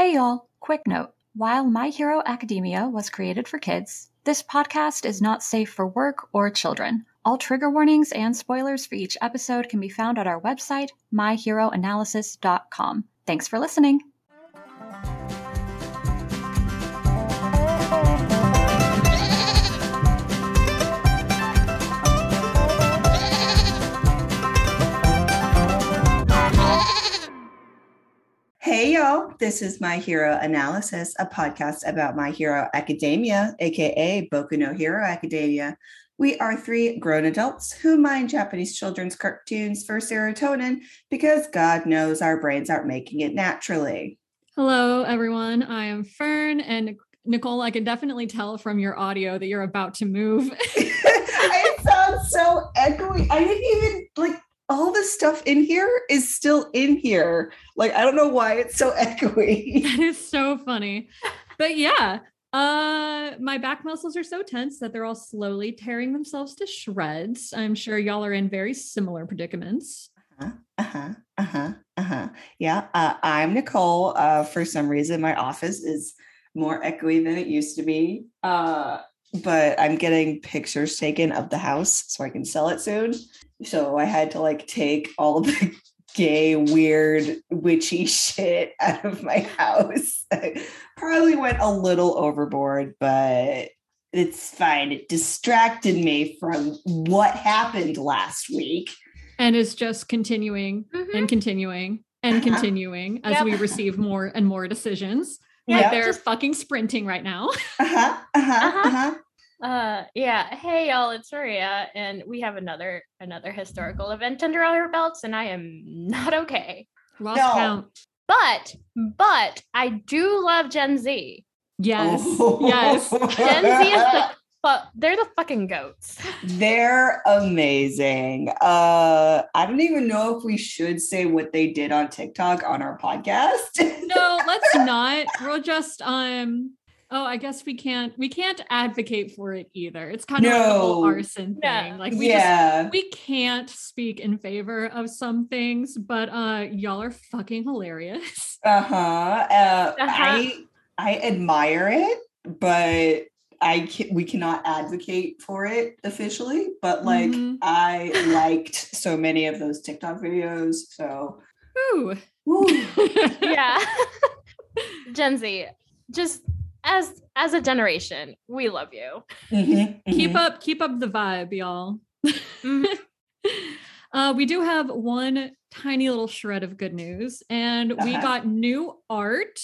Hey y'all, quick note. While My Hero Academia was created for kids, this podcast is not safe for work or children. All trigger warnings and spoilers for each episode can be found at our website, myheroanalysis.com. Thanks for listening. Hey, y'all. This is My Hero Analysis, a podcast about My Hero Academia, aka Boku no Hero Academia. We are three grown adults who mine Japanese children's cartoons for serotonin because God knows our brains aren't making it naturally. Hello, everyone. I am Fern, and Nicole, I can definitely tell from your audio that you're about to move. it sounds so echoey. I didn't even like all the stuff in here is still in here. Like, I don't know why it's so echoey. that is so funny. But yeah, uh my back muscles are so tense that they're all slowly tearing themselves to shreds. I'm sure y'all are in very similar predicaments. Uh-huh. Uh-huh. Uh-huh. Uh-huh. Yeah. Uh, I'm Nicole. Uh, for some reason, my office is more echoey than it used to be. Uh, but I'm getting pictures taken of the house so I can sell it soon. So I had to like take all the gay, weird, witchy shit out of my house. I probably went a little overboard, but it's fine. It distracted me from what happened last week. And is just continuing Mhm. and continuing and Uh-huh. continuing as Yep. we receive more and more decisions. Like Yep. they're fucking sprinting right now. Uh-huh. Uh-huh. Uh-huh. Uh-huh. Uh yeah. Hey y'all, it's Maria, and we have another another historical event under our belts, and I am not okay. Lost No. count. But but I do love Gen Z. Yes. Oh. Yes. Gen Z is the but they're the fucking goats. They're amazing. Uh, I don't even know if we should say what they did on TikTok on our podcast. no, let's not. We'll just um oh, I guess we can't we can't advocate for it either. It's kind of like the whole arson No. thing. Like we just yeah. we can't speak in favor of some things, but uh y'all are fucking hilarious. Uh-huh. Uh Uh-huh. I I admire it, but I can, we cannot advocate for it officially, but like Mhm. I liked so many of those TikTok videos. So Ooh. woo. Yeah. Gen Z, just as as a generation, we love you. Mhm, keep mhm. up keep up the vibe, y'all. Mhm. uh, we do have one tiny little shred of good news, and we Uh-huh. got new art,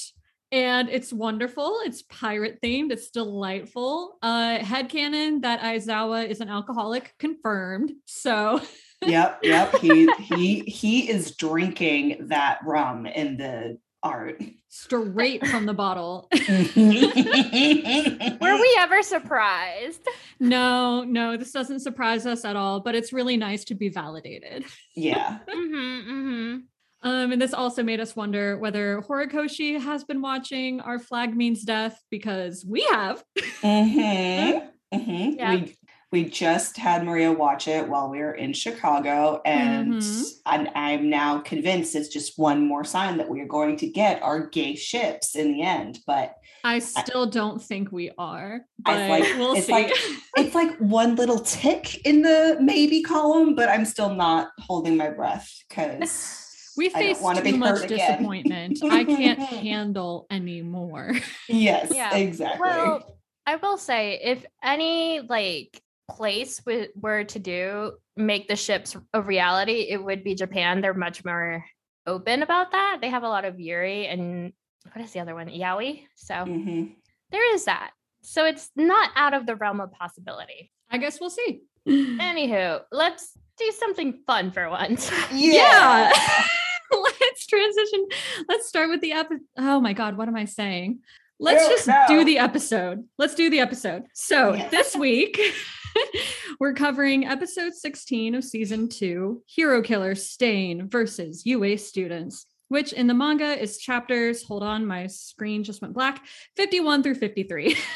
and it's wonderful. It's pirate themed. It's delightful. Uh, headcanon that Aizawa is an alcoholic confirmed. So Yep, yep. He he he is drinking that rum in the art. straight from the bottle. Were we ever surprised? no, no, this doesn't surprise us at all, but it's really nice to be validated. yeah. Mm-hmm, mm-hmm. Um, and this also made us wonder whether Horikoshi has been watching Our Flag Means Death because we have. Mm-hmm. Mm-hmm. Yeah. We we just had Maria watch it while we were in Chicago, and Mhm. I'm, I'm now convinced it's just one more sign that we are going to get our gay ships in the end. But I still don't think we are, but like we'll it's see. like it's like one little tick in the maybe column, but I'm still not holding my breath because we face too be much again. disappointment. I can't handle anymore. yes, Yeah. exactly. Well, I will say, if any like place w- were to do make the ships a reality, it would be Japan. They're much more open about that. They have a lot of Yuri and what is the other one? Yaoi. So Mhm. there is that. So it's not out of the realm of possibility. I guess we'll see. Anywho, let's do something fun for once. Yeah. Let's transition. Let's start with the episode. Oh my God, what am I saying? Let's just know. do the episode. Let's do the episode. So Yes. this week, we're covering episode 16 of season two Hero Killer Stain versus UA students, which in the manga is chapters. Hold on, my screen just went black 51 through 53.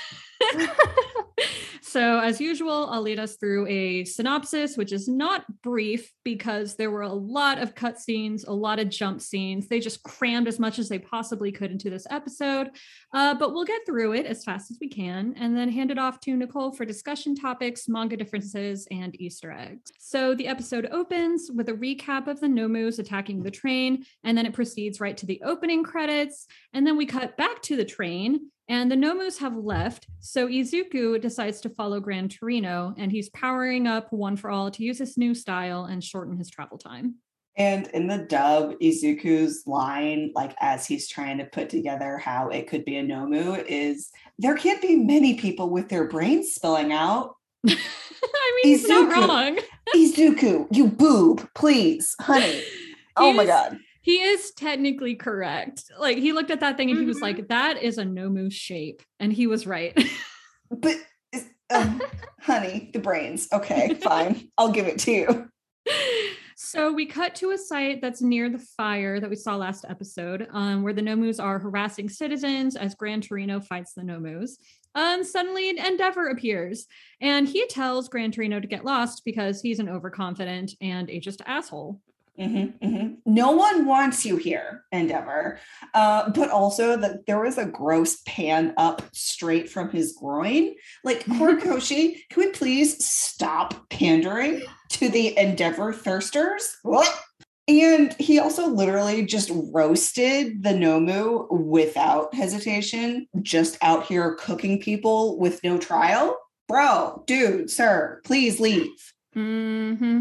So, as usual, I'll lead us through a synopsis, which is not brief because there were a lot of cutscenes, a lot of jump scenes. They just crammed as much as they possibly could into this episode. Uh, but we'll get through it as fast as we can and then hand it off to Nicole for discussion topics, manga differences, and Easter eggs. So, the episode opens with a recap of the Nomus attacking the train, and then it proceeds right to the opening credits. And then we cut back to the train and the Nomus have left, so Izuku decides to follow Gran Torino, and he's powering up One for All to use his new style and shorten his travel time. And in the dub, Izuku's line, like as he's trying to put together how it could be a Nomu, is there can't be many people with their brains spilling out. I mean, he's not wrong. Izuku, you boob, please, honey. Oh my god he is technically correct. Like he looked at that thing and mm-hmm. he was mm-hmm. like, "That is a Nomu shape," and he was right. but, um, honey, the brains. Okay, fine. I'll give it to you. So we cut to a site that's near the fire that we saw last episode, um, where the Nomus are harassing citizens as Gran Torino fights the Nomus. And suddenly Endeavor appears, and he tells Gran Torino to get lost because he's an overconfident and ageist asshole. Mm-hmm, mm-hmm. No one wants you here, Endeavor. Uh, but also that there was a gross pan up straight from his groin. Like Horikoshi, can we please stop pandering to the Endeavor thirsters? What? And he also literally just roasted the Nomu without hesitation, just out here cooking people with no trial. Bro, dude, sir, please leave. Mm-hmm.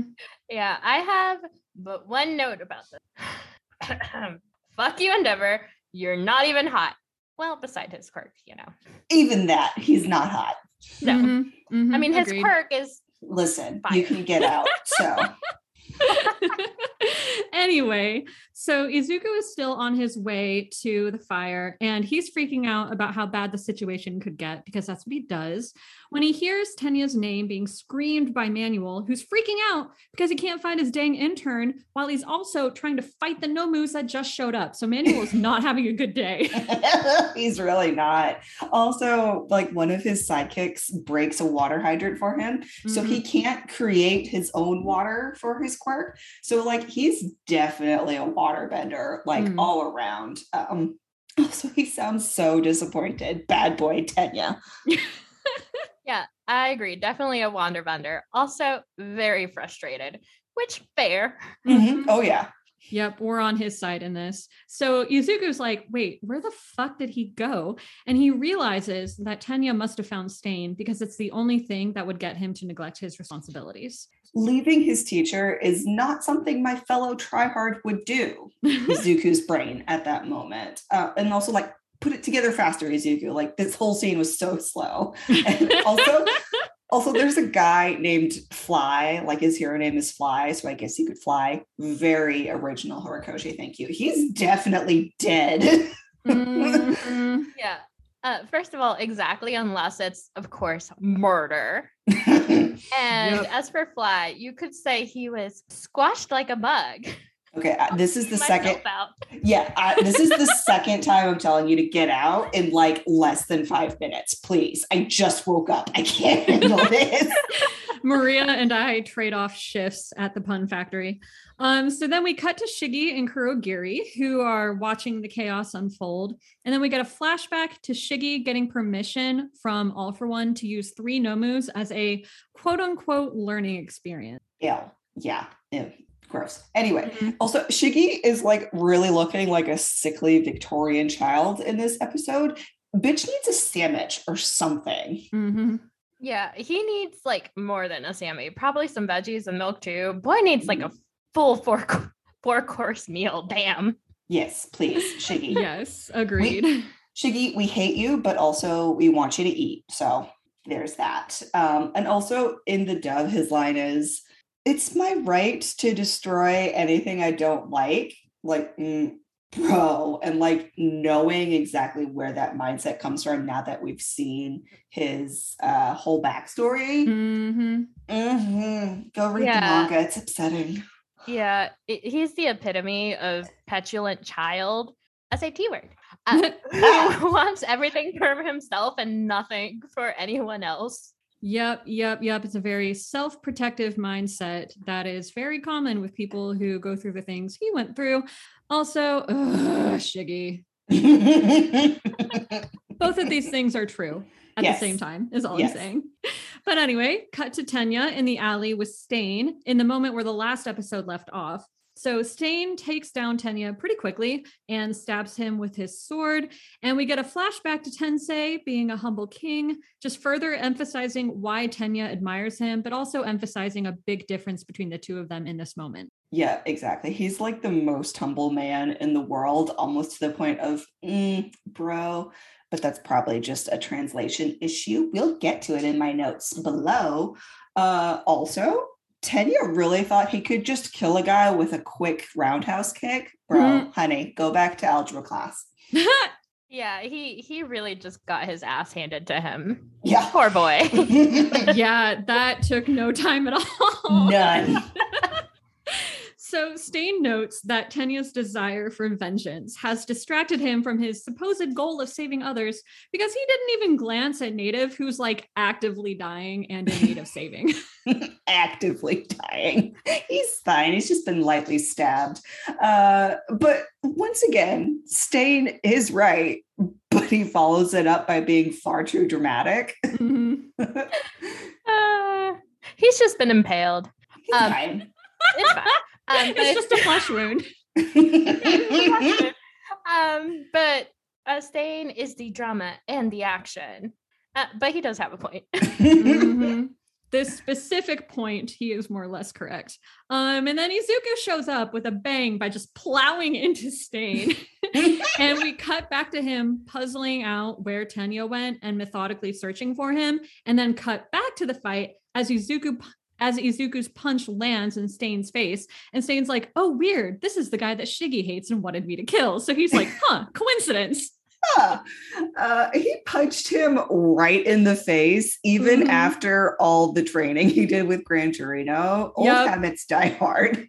Yeah, I have but one note about this. Fuck you, Endeavor. You're not even hot. Well, beside his quirk, you know. Even that, he's not hot. No. Mm-hmm, mm-hmm, I mean, his agreed. quirk is. Listen, fire. you can get out. So. anyway, so Izuku is still on his way to the fire and he's freaking out about how bad the situation could get because that's what he does when he hears Tenya's name being screamed by Manual, who's freaking out because he can't find his dang intern while he's also trying to fight the Nomus that just showed up. So Manual is not having a good day. he's really not. Also, like one of his sidekicks breaks a water hydrant for him. Mm-hmm. So he mm-hmm. can't create his own water for his quirk. So, like, he's definitely a waterbender, like mm. all around. Um, also, he sounds so disappointed. Bad boy Tenya. Yeah, I agree. Definitely a wander bender. Also, very frustrated, which fair. Mm-hmm. Oh, yeah. Yep, we're on his side in this. So Izuku's like, wait, where the fuck did he go? And he realizes that Tenya must have found Stain because it's the only thing that would get him to neglect his responsibilities. Leaving his teacher is not something my fellow tryhard would do, Izuku's brain at that moment. Uh, and also, like, put it together faster, Izuku. Like this whole scene was so slow. And also, also there's a guy named Fly, like his hero name is Fly, so I guess he could fly. Very original Horikoshi, thank you. He's definitely dead. mm-hmm. Yeah. Uh, first of all, exactly, unless it's, of course, murder. and yep. as for Fly, you could say he was squashed like a bug. Okay, this is the second. Yeah, I, this is the second time I'm telling you to get out in like less than five minutes, please. I just woke up. I can't handle this. Maria and I trade off shifts at the Pun Factory. Um, so then we cut to Shiggy and Kurogiri, who are watching the chaos unfold. And then we get a flashback to Shiggy getting permission from All for One to use three Nomus as a quote unquote learning experience. Yeah, yeah. yeah gross. Anyway, mm-hmm. also Shiggy is like really looking like a sickly Victorian child in this episode. Bitch needs a sandwich or something. Mm-hmm. Yeah, he needs like more than a sandwich. Probably some veggies and milk too. Boy needs like a mm-hmm. full four four course meal. Damn. Yes, please, Shiggy. yes, agreed. We, Shiggy, we hate you, but also we want you to eat. So there's that. Um, and also in the dub, his line is it's my right to destroy anything I don't like. Like, mm, bro, and like knowing exactly where that mindset comes from now that we've seen his uh, whole backstory. Mm-hmm. Mm-hmm. Go read yeah. the manga. It's upsetting. Yeah, it, he's the epitome of petulant child. SAT word. Uh, who wants everything for himself and nothing for anyone else. Yep, yep, yep. It's a very self protective mindset that is very common with people who go through the things he went through. Also, ugh, Shiggy. Both of these things are true at Yes. the same time, is all Yes. I'm saying. But anyway, cut to Tenya in the alley with Stain in the moment where the last episode left off. So Stain takes down Tenya pretty quickly and stabs him with his sword. And we get a flashback to Tensei being a humble king, just further emphasizing why Tenya admires him, but also emphasizing a big difference between the two of them in this moment. Yeah, exactly. He's like the most humble man in the world, almost to the point of, "Mm, bro. But that's probably just a translation issue. We'll get to it in my notes below. Uh, also, Tenya really thought he could just kill a guy with a quick roundhouse kick. Bro, Mhm. honey, go back to algebra class. Yeah, he he really just got his ass handed to him. Yeah. Poor boy. yeah, that took no time at all. None. So Stain notes that Tenya's desire for vengeance has distracted him from his supposed goal of saving others because he didn't even glance at Native, who's like actively dying and in need of saving. actively dying. He's fine. He's just been lightly stabbed. Uh, but once again, Stain is right, but he follows it up by being far too dramatic. Mhm. Uh, he's just been impaled. He's Um, fine. It's fine. Um, it's just a flesh wound. um, but uh, Stain is the drama and the action. Uh, but he does have a point. Mhm. This specific point, he is more or less correct. Um, and then Izuku shows up with a bang by just plowing into Stain. and we cut back to him puzzling out where Tenya went and methodically searching for him, and then cut back to the fight as Izuku as Izuku's punch lands in Stain's face, and Stain's like, "Oh, weird! This is the guy that Shiggy hates and wanted me to kill." So he's like, "Huh, coincidence." Yeah. Uh, he punched him right in the face, even Mhm. after all the training he did with Gran Torino. Old Yep. habits die hard.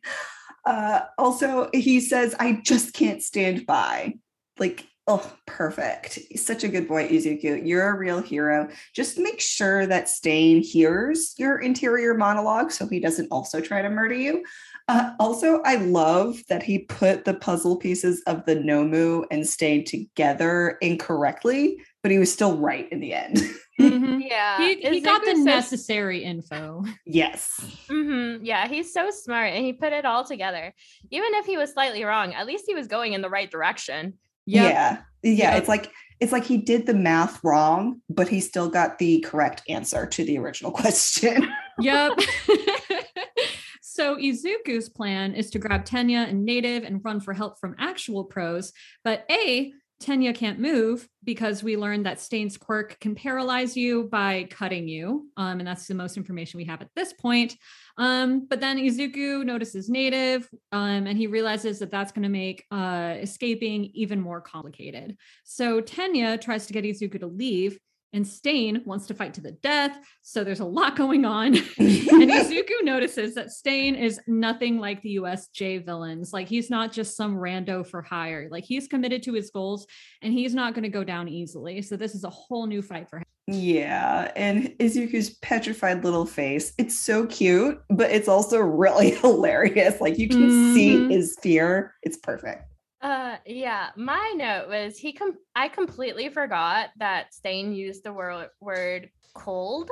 Uh, also, he says, I just can't stand by. Like, oh, perfect. Such a good boy, Izuku. You're a real hero. Just make sure that Stain hears your interior monologue so he doesn't also try to murder you. Uh, also, I love that he put the puzzle pieces of the Nomu and Stain together incorrectly, but he was still right in the end. Mhm. yeah. He, he got the so- necessary info. yes. Mhm, Yeah, he's so smart and he put it all together. Even if he was slightly wrong, at least he was going in the right direction. Yep. Yeah. Yeah. Yep. It's like it's like he did the math wrong, but he still got the correct answer to the original question. Yep. so Izuku's plan is to grab Tenya and Native and run for help from actual pros. But A, Tenya can't move because we learned that Stain's quirk can paralyze you by cutting you. Um, and that's the most information we have at this point. Um, but then Izuku notices Native um, and he realizes that that's going to make uh, escaping even more complicated. So Tenya tries to get Izuku to leave. And Stain wants to fight to the death. So there's a lot going on. and Izuku notices that Stain is nothing like the USJ villains. Like he's not just some rando for hire. Like he's committed to his goals and he's not going to go down easily. So this is a whole new fight for him. yeah. And Izuku's petrified little face. It's so cute, but it's also really hilarious. Like you can see Mhm. his fear. It's perfect. Uh yeah, my note was he com- I completely forgot that Stain used the word word cold,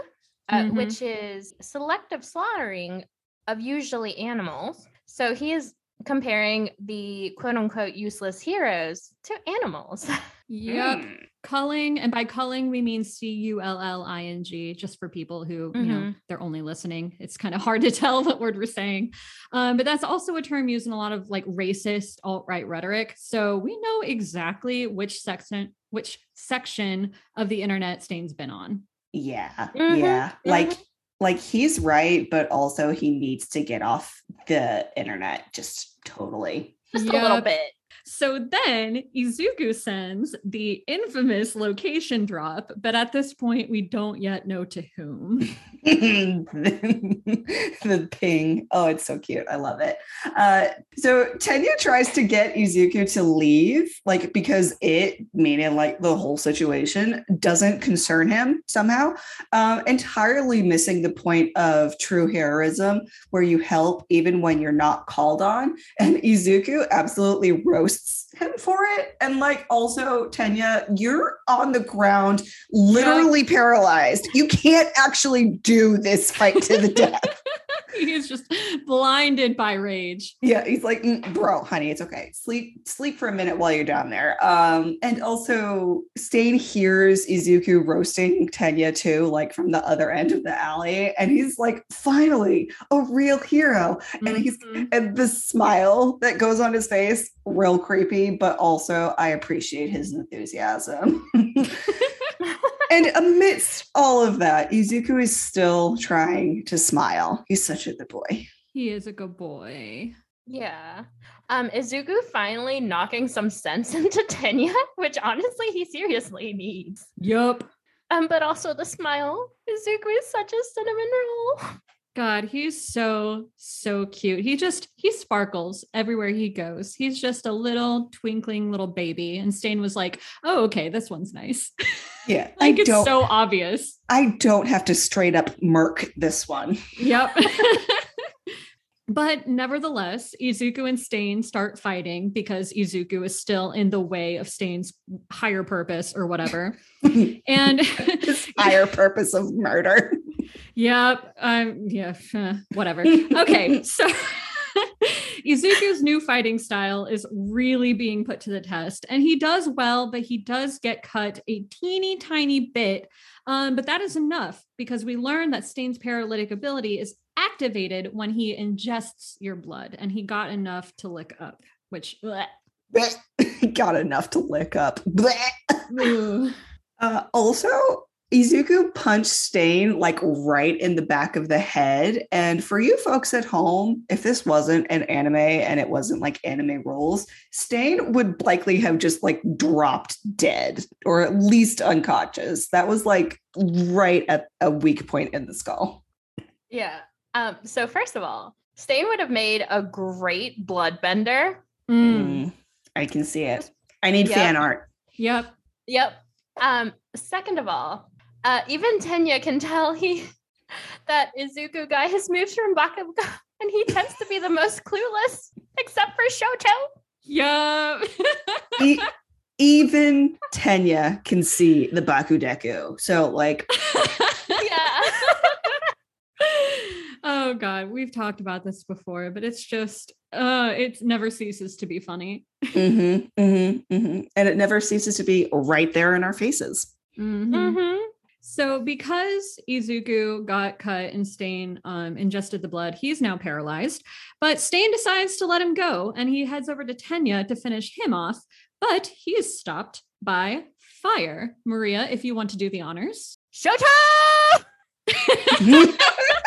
uh, Mhm. which is selective slaughtering of usually animals. So he is comparing the quote unquote useless heroes to animals. Yep. Mm. Culling, and by culling we mean C U L L I N G, just for people who you know Mhm. they're only listening. It's kind of hard to tell what word we're saying, um, but that's also a term used in a lot of like racist alt right rhetoric. So we know exactly which section which section of the internet Stain's been on. Yeah. Mhm, Yeah. mhm. Like like he's right, but also he needs to get off the internet just totally. Just a little bit. So then Izuku sends the infamous location drop, but at this point, we don't yet know to whom. the ping. Oh, it's so cute. I love it. Uh, so Tenya tries to get Izuku to leave, like because it, meaning like the whole situation, doesn't concern him somehow. Um, entirely missing the point of true heroism, where you help even when you're not called on. And Izuku absolutely roasts him for it. And like also, Tenya, you're on the ground, literally paralyzed. You can't actually do this fight to the death. He's just blinded by rage. Yeah, he's like, "Mm, bro, honey, it's okay. Sleep, sleep for a minute while you're down there. Um, and also Stain hears Izuku roasting Tenya too, like from the other end of the alley, and he's like, finally, a real hero. And he's Mhm. and the smile that goes on his face, real creepy, but also I appreciate his enthusiasm. and amidst all of that, Izuku is still trying to smile. He's such a good boy. he is a good boy. Yeah. Um, Izuku finally knocking some sense into Tenya, which honestly he seriously needs. Yup. Um, but also the smile. Izuku is such a cinnamon roll. God, he's so, so cute. He just, he sparkles everywhere he goes. He's just a little twinkling little baby. And Stain was like, oh, okay, this one's nice. Yeah, like I it's don't. so obvious. I don't have to straight up murk this one. Yep. but nevertheless, Izuku and Stain start fighting because Izuku is still in the way of Stain's higher purpose or whatever. and His higher purpose of murder. Yep. Um, yeah, whatever. Okay, so Izuku's new fighting style is really being put to the test, and he does well, but he does get cut a teeny tiny bit. Um, but that is enough because we learn that Stain's paralytic ability is activated when he ingests your blood, and he got enough to lick up, which. bleh. Got enough to lick up. Uh, also, Izuku punched Stain like right in the back of the head. And for you folks at home, if this wasn't an anime and it wasn't like anime rules, Stain would likely have just like dropped dead or at least unconscious. That was like right at a weak point in the skull. Yeah. Um, so first of all, Stain would have made a great bloodbender. Mm. Mm, I can see it. I need Yep. fan art. Yep. Yep. Um, second of all, uh, even Tenya can tell he that Izuku guy has moved from Bakugo, and he tends to be the most clueless, except for Shoto. Yep. E- even Tenya can see the Bakudeku. So, like, Yeah. oh god we've talked about this before but it's just uh it never ceases to be funny mhm, mhm, mhm. and it never ceases to be right there in our faces. Mhm. Mhm. So because izuku got cut and stain um ingested the blood he's now paralyzed. But stain decides to let him go and he heads over to tenya to finish him off. But he is stopped by fire. Maria if you want to do the honors. Shoto!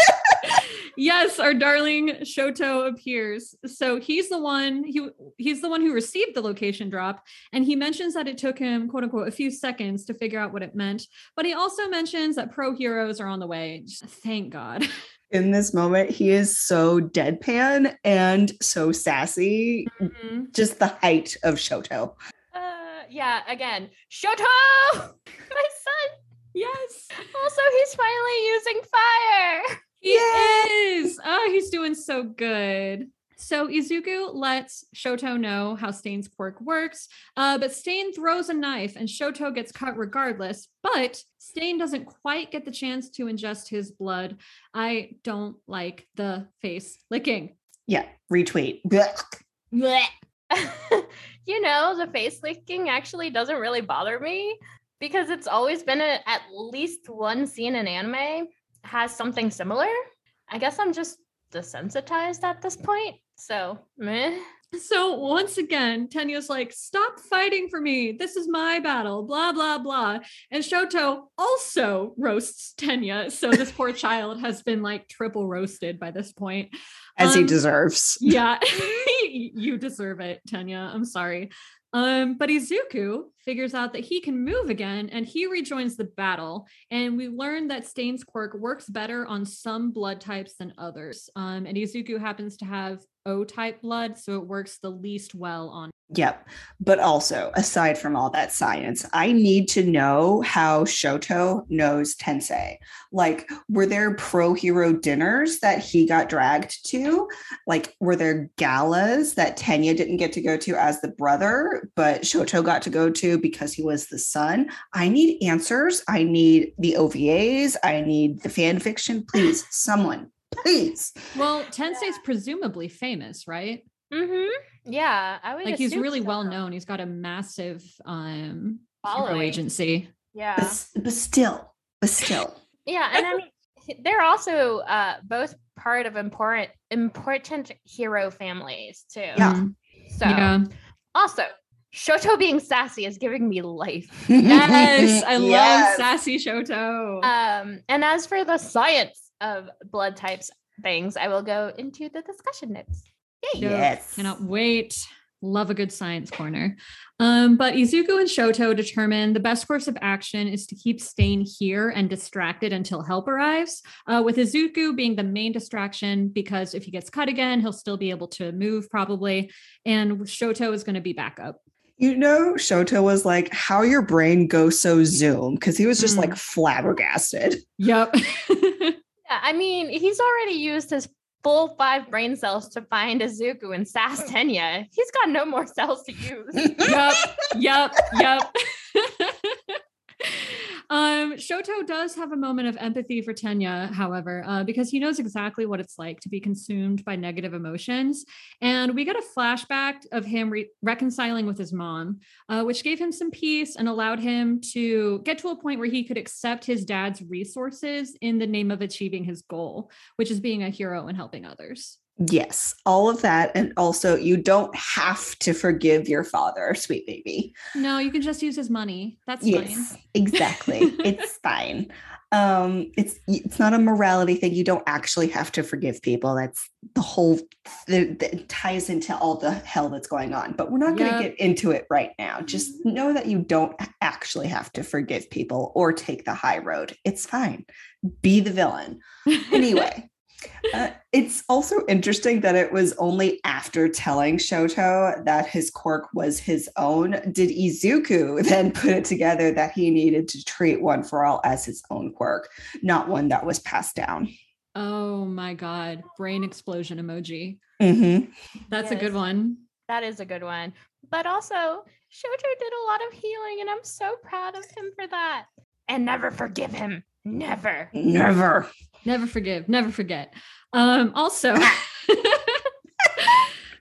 yes, our darling Shoto appears. So he's the one he he's the one who received the location drop and he mentions that it took him quote unquote a few seconds to figure out what it meant, but he also mentions that pro heroes are on the way. Just thank God. in this moment, he is so deadpan and so sassy. Mhm. Just the height of Shoto. Uh, yeah, again, Shoto! My son. Yes. Also, he's finally using fire. He is. Oh, he's doing so good. So Izuku lets Shoto know how Stain's quirk works, uh, but Stain throws a knife and Shoto gets cut regardless. But Stain doesn't quite get the chance to ingest his blood. I don't like the face licking. Yeah, retweet. Blech. Blech. you know, the face licking actually doesn't really bother me because it's always been a, at least one scene in anime has something similar. I guess I'm just desensitized at this point. So, meh. So once again, Tenya's like, stop fighting for me. This is my battle, blah, blah, blah. And Shoto also roasts Tenya. So this poor child has been like triple roasted by this point. As he Um, deserves. Yeah, you deserve it, Tenya. I'm sorry. Um, but Izuku figures out that he can move again and he rejoins the battle. And we learn that Stain's quirk works better on some blood types than others. Um, and Izuku happens to have O type blood, so it works the least well on. Yep. But also, aside from all that science, I need to know how Shoto knows Tensei. Like, were there pro hero dinners that he got dragged to? Like, were there galas that Tenya didn't get to go to as the brother, but Shoto got to go to because he was the son? I need answers. I need the OVAs. I need the fan fiction. Please, someone, please. Well, Tensei's presumably famous, right? Mm-hmm. Yeah, I would Like he's really so. well known. He's got a massive um hero Following. agency. Yeah, But, but still, but still. yeah, and I mean, they're also uh, both part of important important hero families too. Yeah. Mhm. So Yeah. also, Shoto being sassy is giving me life. Yes, I Yes. love sassy Shoto. Um, and as for the science of blood types things, I will go into the discussion notes. Yay! Dope. Yes. Cannot wait. Love a good science corner. Um, but Izuku and Shoto determine the best course of action is to keep Stain here and distracted until help arrives, uh, with Izuku being the main distraction because if he gets cut again, he'll still be able to move probably. And Shoto is going to be backup. You know, Shoto was like, how your brain goes so zoom because he was just Mm. like flabbergasted. Yep. Yeah, I mean, he's already used his full five brain cells to find Izuku and Sass Tenya. He's got no more cells to use. yep, yep, yep. Um, Shoto does have a moment of empathy for Tenya, however, uh, because he knows exactly what it's like to be consumed by negative emotions. And we get a flashback of him re- reconciling with his mom, uh, which gave him some peace and allowed him to get to a point where he could accept his dad's resources in the name of achieving his goal, which is being a hero and helping others. Yes, all of that. And also, you don't have to forgive your father, sweet baby. No, you can just use his money. That's fine. yes, exactly. it's fine. Um, it's it's not a morality thing. You don't actually have to forgive people. That's the whole that that ties into all the hell that's going on. But we're not going to get into it right now. Just know that you don't actually have to forgive people or take the high road. It's fine. Be the villain. Anyway. Uh, it's also interesting that it was only after telling Shoto that his quirk was his own did Izuku then put it together that he needed to treat one for all as his own quirk, not one that was passed down. Oh my god, brain explosion emoji. Mm-hmm. That's a good one. That is a good one. But also, Shoto did a lot of healing, and I'm so proud of him for that. And never forgive him. Never. Never. Never forgive, never forget. Um also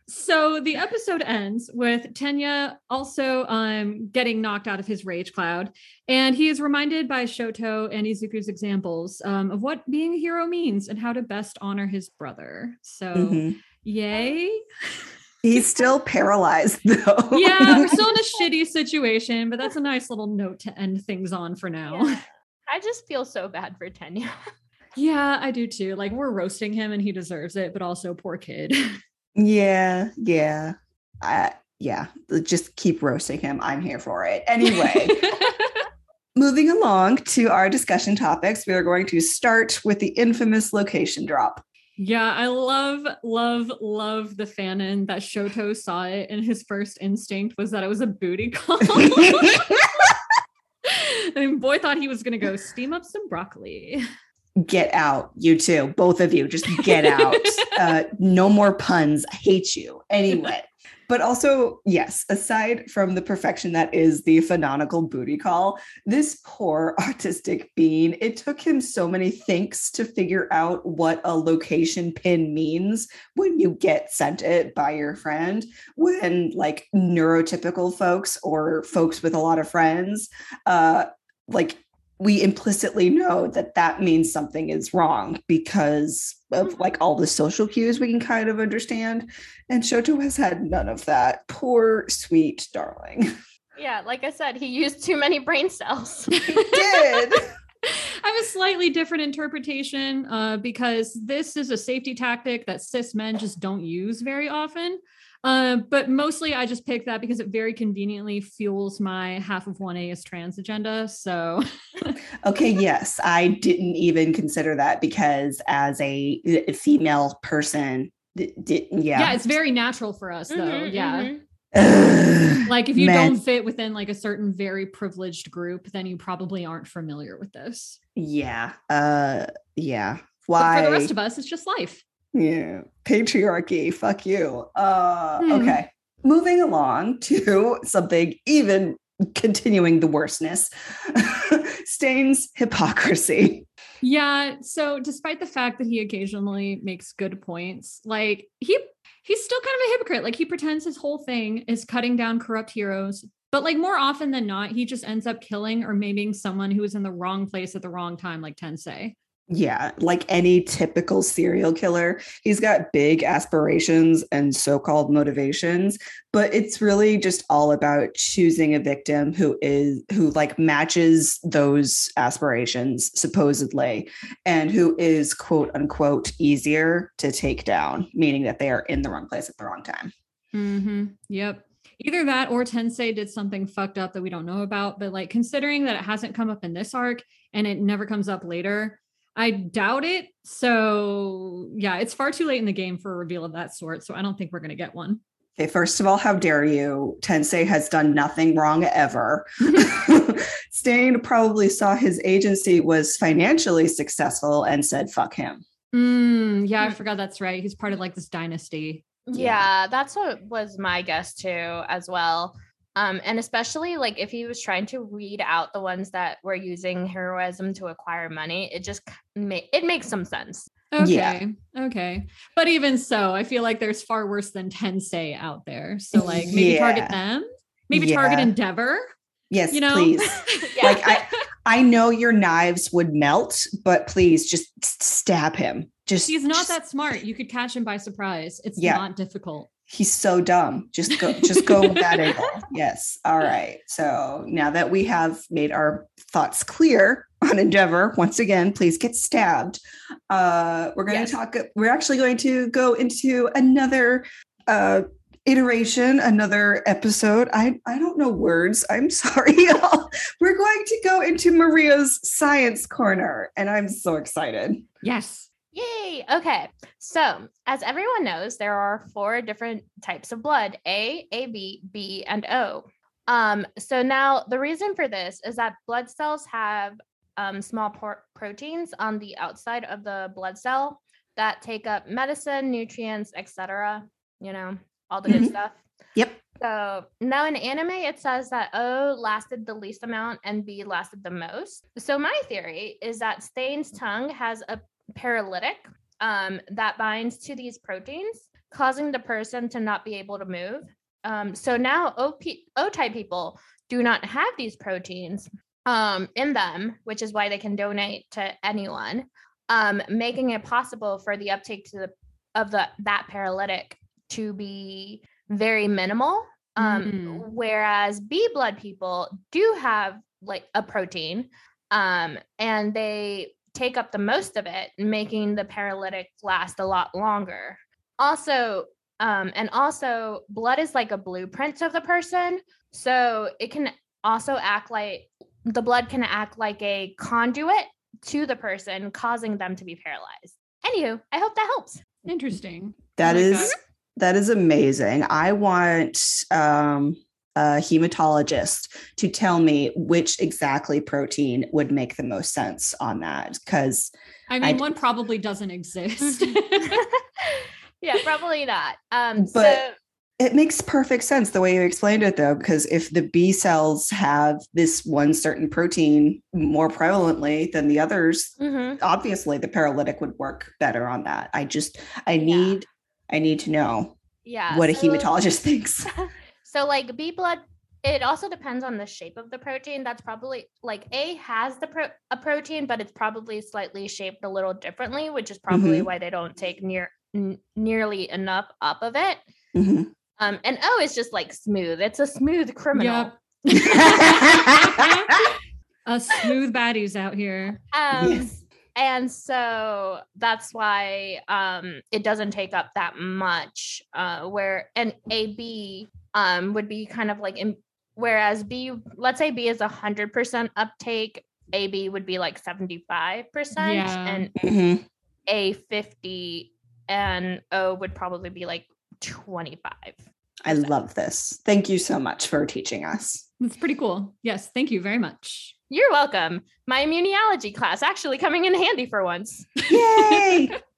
So the episode ends with Tenya also um, getting knocked out of his rage cloud, and he is reminded by Shoto and Izuku's examples um, of what being a hero means and how to best honor his brother. So, Mhm. yay! He's still paralyzed though. yeah, we're still in a shitty situation, but that's a nice little note to end things on for now. Yeah. I just feel so bad for Tenya. Yeah, I do too. Like we're roasting him and he deserves it, but also poor kid. yeah, yeah. Uh, yeah. Just keep roasting him. I'm here for it. Anyway. Moving along to our discussion topics, we are going to start with the infamous location drop. Yeah, I love, love, love the fanon that Shoto saw it and his first instinct was that it was a booty call. I mean, boy thought he was gonna go steam up some broccoli. get out, you two, both of you, just get out. uh, no more puns. I hate you. Anyway. But also, yes, aside from the perfection that is the fanonical booty call, this poor autistic bean, it took him so many thinks to figure out what a location pin means when you get sent it by your friend. When like neurotypical folks or folks with a lot of friends, uh, like we implicitly know that that means something is wrong because of Mm-hmm. like all the social cues we can kind of understand. And Shoto has had none of that. Poor sweet darling. Yeah, like I said, he used too many brain cells. He did. I have a slightly different interpretation uh, because this is a safety tactic that cis men just don't use very often. Uh, but mostly I just picked that because it very conveniently fuels my half of 1A is trans agenda. So Okay, yes, I didn't even consider that because as a, a female person, d- d- yeah. yeah. it's very natural for us though. Mhm, yeah. mhm. Like if you men. don't fit within like a certain very privileged group, then you probably aren't familiar with this. yeah, uh, yeah. But Why? for the rest of us, it's just life. Yeah, patriarchy. Fuck you. Uh, Hmm. Okay, moving along to something even continuing the worstness. Stains hypocrisy. Yeah. So despite the fact that he occasionally makes good points, like he he's still kind of a hypocrite. Like he pretends his whole thing is cutting down corrupt heroes, but like more often than not, he just ends up killing or maiming someone who is in the wrong place at the wrong time, like Tensei. Yeah, like any typical serial killer, he's got big aspirations and so called motivations, but it's really just all about choosing a victim who is, who like matches those aspirations, supposedly, and who is quote unquote easier to take down, meaning that they are in the wrong place at the wrong time. Mm-hmm. Yep. Either that or Tensei did something fucked up that we don't know about. But like considering that it hasn't come up in this arc and it never comes up later, I doubt it. So yeah, it's far too late in the game for a reveal of that sort. So I don't think we're gonna get one. Okay, first of all, how dare you? Tensei has done nothing wrong ever. Stain probably saw his agency was financially successful and said, fuck him. Mm, yeah, I forgot that's right. He's part of like this dynasty. Yeah. Yeah, that's what was my guess too, as well. Um, and especially like if he was trying to weed out the ones that were using heroism to acquire money, it just ma- it makes some sense. Okay. Yeah. Okay. But even so, I feel like there's far worse than Tensei out there. So like maybe target them. Maybe target Endeavor. Yes, You know? please. Yeah. Like I I know your knives would melt, but please just stab him. Just He's not just- that smart. You could catch him by surprise. It's Yeah. not difficult. He's so dumb. Just go just go with that angle. Yes. All right. So now that we have made our thoughts clear on Endeavor, once again, please get stabbed. Uh we're going Yes. to talk we're actually going to go into another uh iteration another episode i i don't know words i'm sorry y'all we're going to go into maria's science corner and i'm so excited Yes. Yay. Okay. So, as everyone knows, there are four different types of blood A, AB, B, and O. Um, so, now the reason for this is that blood cells have um, small por- proteins on the outside of the blood cell that take up medicine, nutrients, etc. You know, all the good Mhm. stuff. yep So now in anime, it says that O lasted the least amount and B lasted the most. So my theory is that Stain's tongue has a paralytic um, that binds to these proteins, causing the person to not be able to move. Um, so now O type people do not have these proteins um, in them, which is why they can donate to anyone, um, making it possible for the uptake to the of the that paralytic to be very minimal. Um, Mm. Whereas B blood people do have like a protein, um, and they take up the most of it, making the paralytic last a lot longer. Also, um, and also, blood is like a blueprint of the person, so it can also act like the blood can act like a conduit to the person, causing them to be paralyzed. Anywho, I hope that helps. Interesting. That like is that. that is amazing. I want um, a hematologist to tell me which exactly protein would make the most sense on that. Because I mean, I- one probably doesn't exist. yeah, probably not. Um, But- so it makes perfect sense the way you explained it, though. Because if the B cells have this one certain protein more prevalently than the others, mhm. obviously the paralytic would work better on that. I just I need I need to know yeah, what a hematologist thinks. So like B blood it also depends on the shape of the protein. That's probably like A has the pro- a protein, but it's probably slightly shaped a little differently, which is probably why they don't take near n- nearly enough up of it. Mhm. Um, and O is just like smooth. It's a smooth criminal. Yep. Us smooth baddies out here. Um, yes. and so that's why um it doesn't take up that much uh where an ab um would be kind of like in whereas b let's say b is a hundred percent uptake ab would be like 75 percent Yeah. and Mhm. a 50 and o would probably be like 25 I love this. Thank you so much for teaching us. That's pretty cool. Yes, thank you very much. you're welcome my immunology class actually coming in handy for once Yay!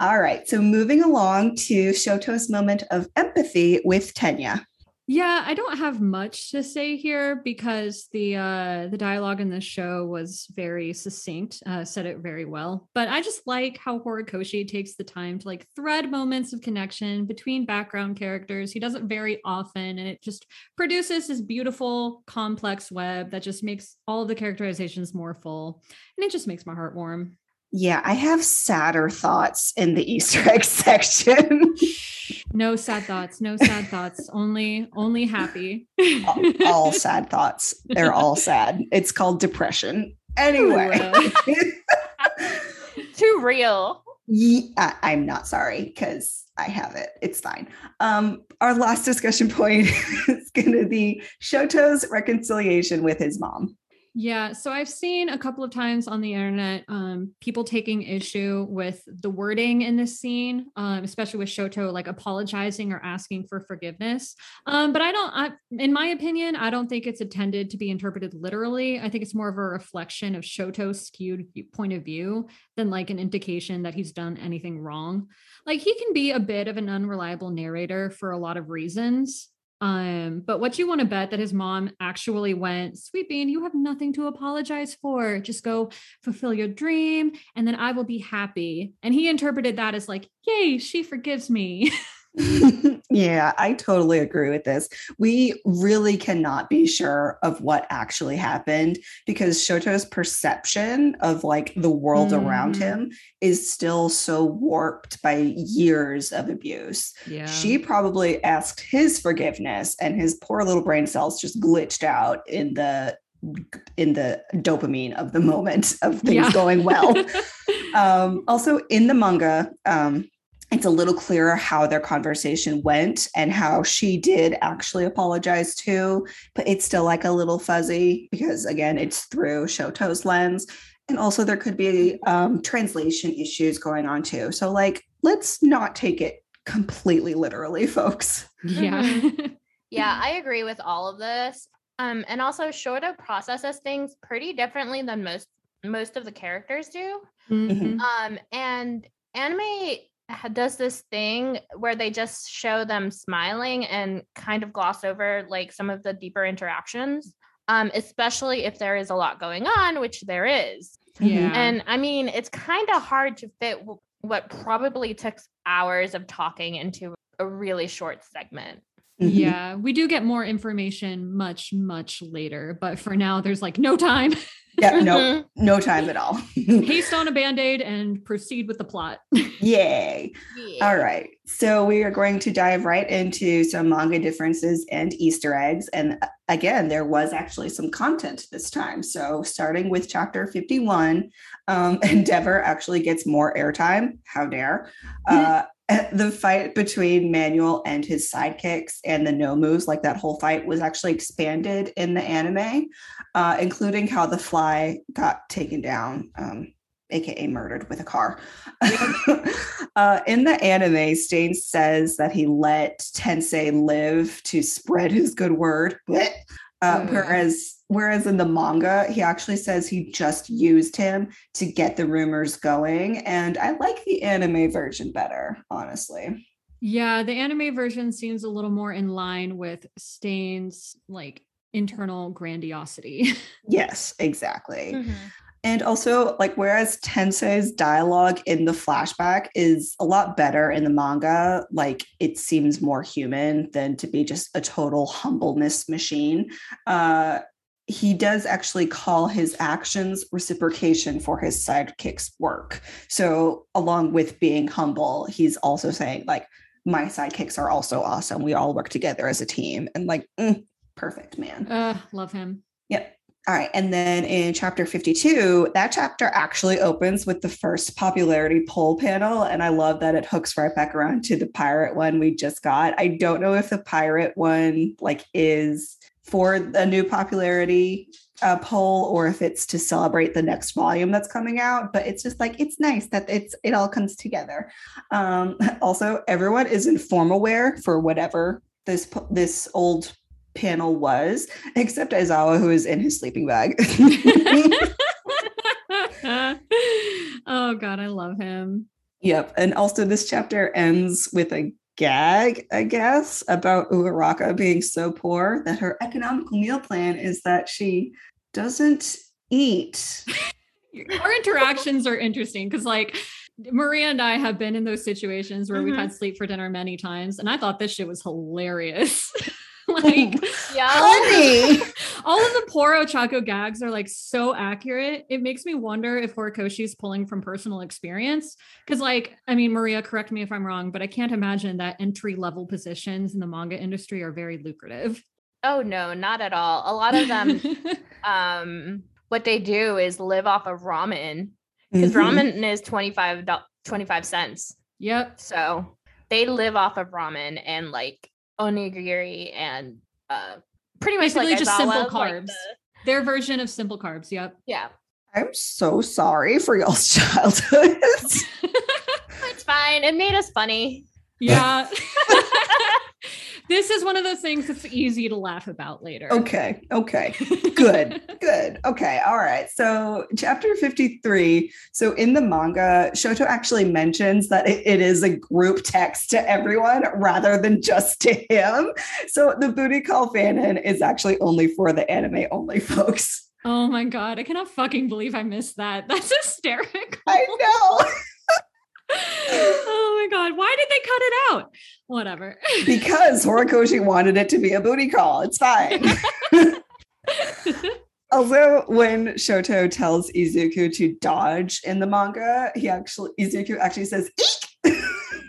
All right. So moving along to Shoto's moment of empathy with Tenya. Yeah, I don't have much to say here because the uh the dialogue in this show was very succinct, uh said it very well. But I just like how Horikoshi takes the time to like thread moments of connection between background characters. He does it very often and it just produces this beautiful complex web that just makes all the characterizations more full and it just makes my heart warm. Yeah, I have sadder thoughts in the Easter egg section. No sad thoughts, no sad thoughts, only only happy. all, all sad thoughts. They're all sad. It's called depression. Anyway. too real Ye- I, I'm not sorry because I have it. It's fine. Um, our last discussion point is going to be Shoto's reconciliation with his mom. Yeah, so I've seen a couple of times on the internet um, people taking issue with the wording in this scene, um, especially with Shoto like apologizing or asking for forgiveness. Um, but I don't, I, in my opinion, I don't think it's intended to be interpreted literally. I think it's more of a reflection of Shoto's skewed point of view than like an indication that he's done anything wrong. Like he can be a bit of an unreliable narrator for a lot of reasons. Um, but what you want to bet that his mom actually went, Bean, you have nothing to apologize for. Just go fulfill your dream, and then I will be happy. And he interpreted that as like, Yay, she forgives me. yeah, I totally agree with this. We really cannot be sure of what actually happened because Shoto's perception of like the world around Mm. him is still so warped by years of abuse. Yeah. She probably asked his forgiveness and his poor little brain cells just glitched out in the in the dopamine of the moment of things Yeah. going well. um, also in the manga, um, it's a little clearer how their conversation went and how she did actually apologize too, but it's still like a little fuzzy because again, it's through Shoto's lens. And also there could be um, translation issues going on too. So like, let's not take it completely literally, folks. yeah. Yeah, I agree with all of this. Um, and also Shoto processes things pretty differently than most most of the characters do. Mhm. Um, and anime ha- does this thing where they just show them smiling and kind of gloss over like some of the deeper interactions. Um, especially if there is a lot going on, which there is. Yeah. And I mean, it's kind of hard to fit w- what probably took hours of talking into a really short segment. Mhm. Yeah, we do get more information much, much later, but for now, there's like no time. Yeah, no, no time at all. Paste on a band aid and proceed with the plot. Yay. Yeah. All right. So we are going to dive right into some manga differences and Easter eggs. And uh, again, there was actually some content this time. So starting with chapter 51, um, Endeavor actually gets more airtime. How dare. Uh, the fight between Manual and his sidekicks and the Nomus, like that whole fight, was actually expanded in the anime, uh, including how the fly got taken down. Um, aka murdered with a car. uh, in the anime, Stain says that he let Tensei live to spread his good word. Blech. Uh, whereas whereas in the manga, he actually says he just used him to get the rumors going. And I like the anime version better, honestly. Yeah, the anime version seems a little more in line with Stain's like internal grandiosity. Yes, exactly. Mhm. And also, like, whereas Tensei's dialogue in the flashback is a lot better in the manga, like, it seems more human than to be just a total humbleness machine. Uh, he does actually call his actions reciprocation for his sidekick's work. So, along with being humble, he's also saying, like, my sidekicks are also awesome. We all work together as a team. And, like, mm, perfect, man. Uh, love him. All right. And then in chapter 52, that chapter actually opens with the first popularity poll panel. And I love that it hooks right back around to the pirate one we just got. I don't know if the pirate one like is for a new popularity uh, poll or if it's to celebrate the next volume that's coming out but it's just like it's nice that it's it all comes together um also everyone is in formal wear for whatever this this old panel was, except Aizawa, who is in his sleeping bag. oh God, I love him. Yep. And also this chapter ends with a gag, I guess, about Uraraka being so poor that her economical meal plan is that she doesn't eat. Our interactions are interesting because like Maria and I have been in those situations where mm-hmm. we've had sleep for dinner many times, and I thought this shit was hilarious. like yeah funny. all of the poor Ochako gags are like so accurate. It makes me wonder if Horikoshi is pulling from personal experience. Cause like, I mean, Maria, correct me if I'm wrong, but I can't imagine that entry level positions in the manga industry are very lucrative. Oh no, not at all. A lot of them um what they do is live off of ramen. Because mm-hmm. ramen is 25 25 cents. Yep. So they live off of ramen and like onigiri and uh pretty much Basically like just Aizawa, simple like carbs. the- Their version of simple carbs. Yep. yeah, I'm so sorry for y'all's childhoods. it's fine. It made us funny. Yeah. this is one of those things that's easy to laugh about later. okay. Okay. Good. Good. Okay. All right. So, chapter 53. So, in the manga, Shoto actually mentions that it, it is a group text to everyone rather than just to him. So, the booty call fanon is actually only for the anime only folks. Oh my god, I cannot fucking believe I missed that. That's hysterical. I know. Oh my god, why did they cut it out? Whatever. because Horikoshi wanted it to be a booty call. It's fine. also, when Shoto tells Izuku to dodge in the manga, he actually Izuku actually says "eek."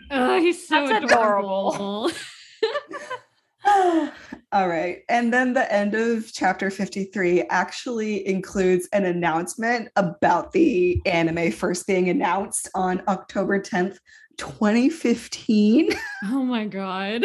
Oh, he's so That's adorable. All right. And then the end of chapter 53 actually includes an announcement about the anime first being announced on October 10th, 2015. oh my god.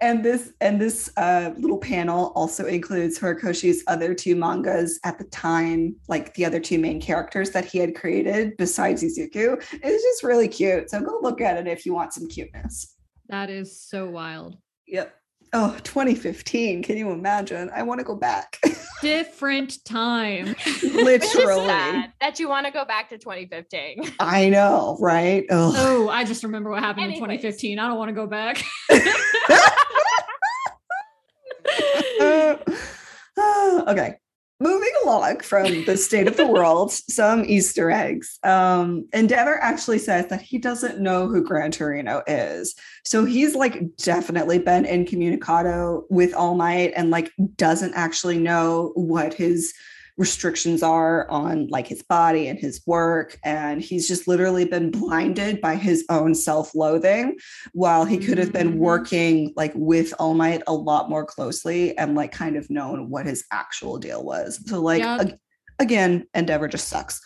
And this and this uh, little panel also includes Horikoshi's other two mangas at the time, like the other two main characters that he had created besides Izuku. It's just really cute. So go look at it if you want some cuteness. That is so wild. Yep. Oh, 2015. Can you imagine? I want to go back. Different time. Literally. sad that you want to go back to 2015. I know, right? Ugh. Oh, I just remember what happened Anyways. in 2015. I don't want to go back. okay. Moving along from the state of the world, some Easter eggs. Um, Endeavor actually says that he doesn't know who Gran Torino is. So he's like definitely been incommunicado with All Might and like doesn't actually know what his restrictions are on like his body and his work. And he's just literally been blinded by his own self-loathing while he could have been Mhm. working like with All Might a lot more closely and like kind of known what his actual deal was. So like Yep. ag- again, Endeavor just sucks.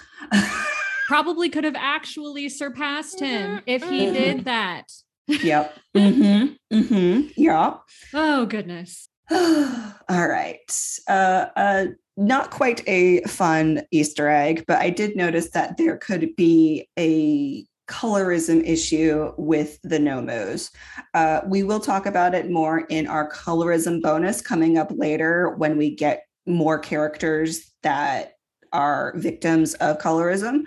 Probably could have actually surpassed him Mhm, if he mhm. did that. yep. Mm-hmm. Mm-hmm. Yep. Oh goodness. All right. Uh, uh, not quite a fun Easter egg, but I did notice that there could be a colorism issue with the Nomus. Uh, we will talk about it more in our colorism bonus coming up later when we get more characters that are victims of colorism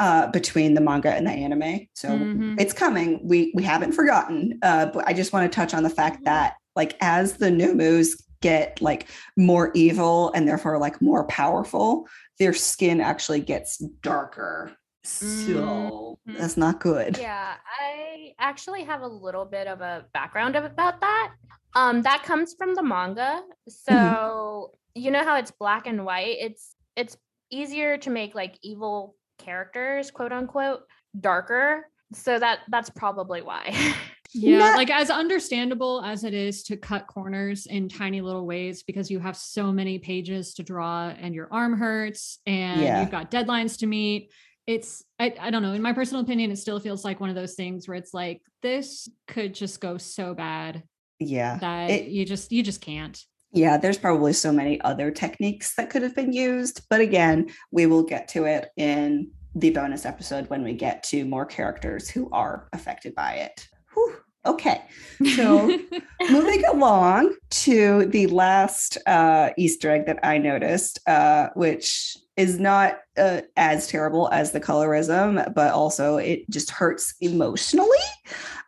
uh, between the manga and the anime. So Mhm. it's coming. We we haven't forgotten, uh, but I just want to touch on the fact that like as the Nomus get like more evil and therefore like more powerful, their skin actually gets darker. So Mhm. that's not good. Yeah, I actually have a little bit of a background of, about that. Um, that comes from the manga. So you know how it's black and white. It's it's easier to make like evil characters, quote unquote, darker. So that that's probably why. Yeah, Not- like as understandable as it is to cut corners in tiny little ways because you have so many pages to draw and your arm hurts and Yeah. you've got deadlines to meet. It's I, I don't know, in my personal opinion, it still feels like one of those things where it's like this could just go so bad Yeah. that It- you just you just can't. Yeah, there's probably so many other techniques that could have been used. But again, we will get to it in the bonus episode when we get to more characters who are affected by it. Whew. Okay. So moving along to the last uh, Easter egg that I noticed, uh, which is not uh, as terrible as the colorism, but also it just hurts emotionally.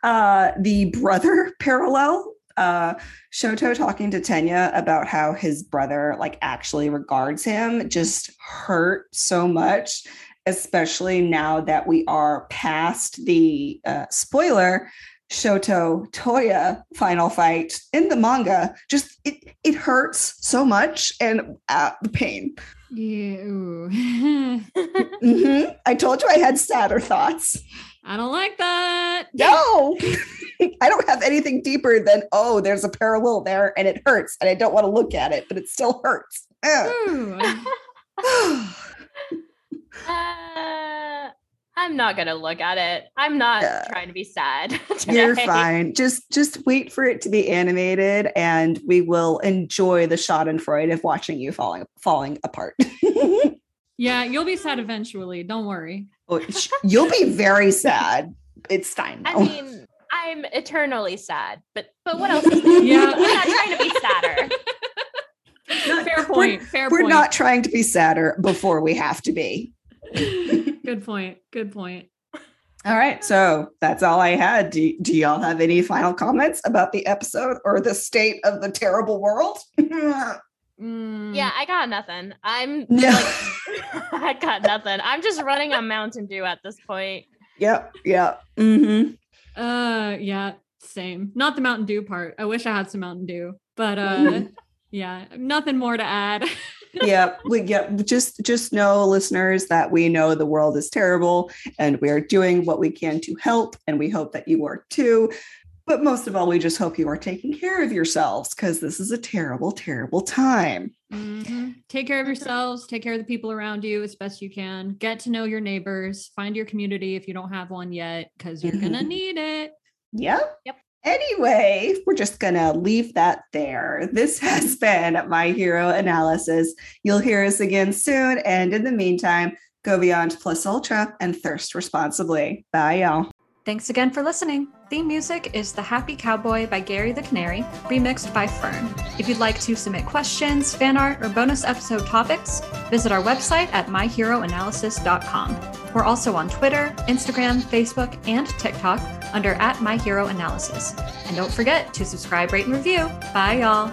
Uh, the brother parallel. Uh, Shoto talking to Tenya about how his brother like actually regards him just hurt so much, especially now that we are past the uh, spoiler Shoto Toya final fight in the manga. Just it it hurts so much and uh, the pain. yeah, ooh. Mhm. I told you I had sadder thoughts. I don't like that. No, I don't have anything deeper than oh, there's a parallel there and it hurts and I don't want to look at it, but it still hurts. Uh, I'm not gonna look at it. I'm not Yeah. trying to be sad. You're fine. Just just wait for it to be animated, and we will enjoy the Schadenfreude of watching you falling falling apart. Yeah, you'll be sad eventually. Don't worry. Oh, You'll be very sad. It's time I mean, I'm eternally sad, but but what else? Is there? Yeah. I'm not trying to be sadder. Fair point. Fair We're point. not trying to be sadder before we have to be. Good point. Good point. All right, so that's all I had. Do, do y'all have any final comments about the episode or the state of the terrible world? Mm, Yeah, I got nothing. I'm No. like, I got nothing. I'm just running a Mountain Dew at this point. yep, yep. hmm Uh yeah, same. Not the Mountain Dew part. I wish I had some Mountain Dew, but uh yeah, nothing more to add. Yep we yeah just just know listeners that we know the world is terrible and we're doing what we can to help and we hope that you are too but most of all we just hope you are taking care of yourselves because this is a terrible terrible time Mhm. Take care of yourselves, take care of the people around you as best you can. Get to know your neighbors, find your community if you don't have one yet cuz you're going to need it. yep Yep. Anyway we're just gonna leave that there. This has been my hero analysis. You'll hear us again soon and in the meantime go beyond plus ultra and thirst responsibly. Bye y'all Thanks again for listening. Theme music is The Happy Cowboy by Gary the Canary, remixed by Fern. If you'd like to submit questions, fan art, or bonus episode topics, visit our website at myheroanalysis.com. We're also on Twitter, Instagram, Facebook, and TikTok under at myheroanalysis. And don't forget to subscribe, rate, and review. Bye, y'all.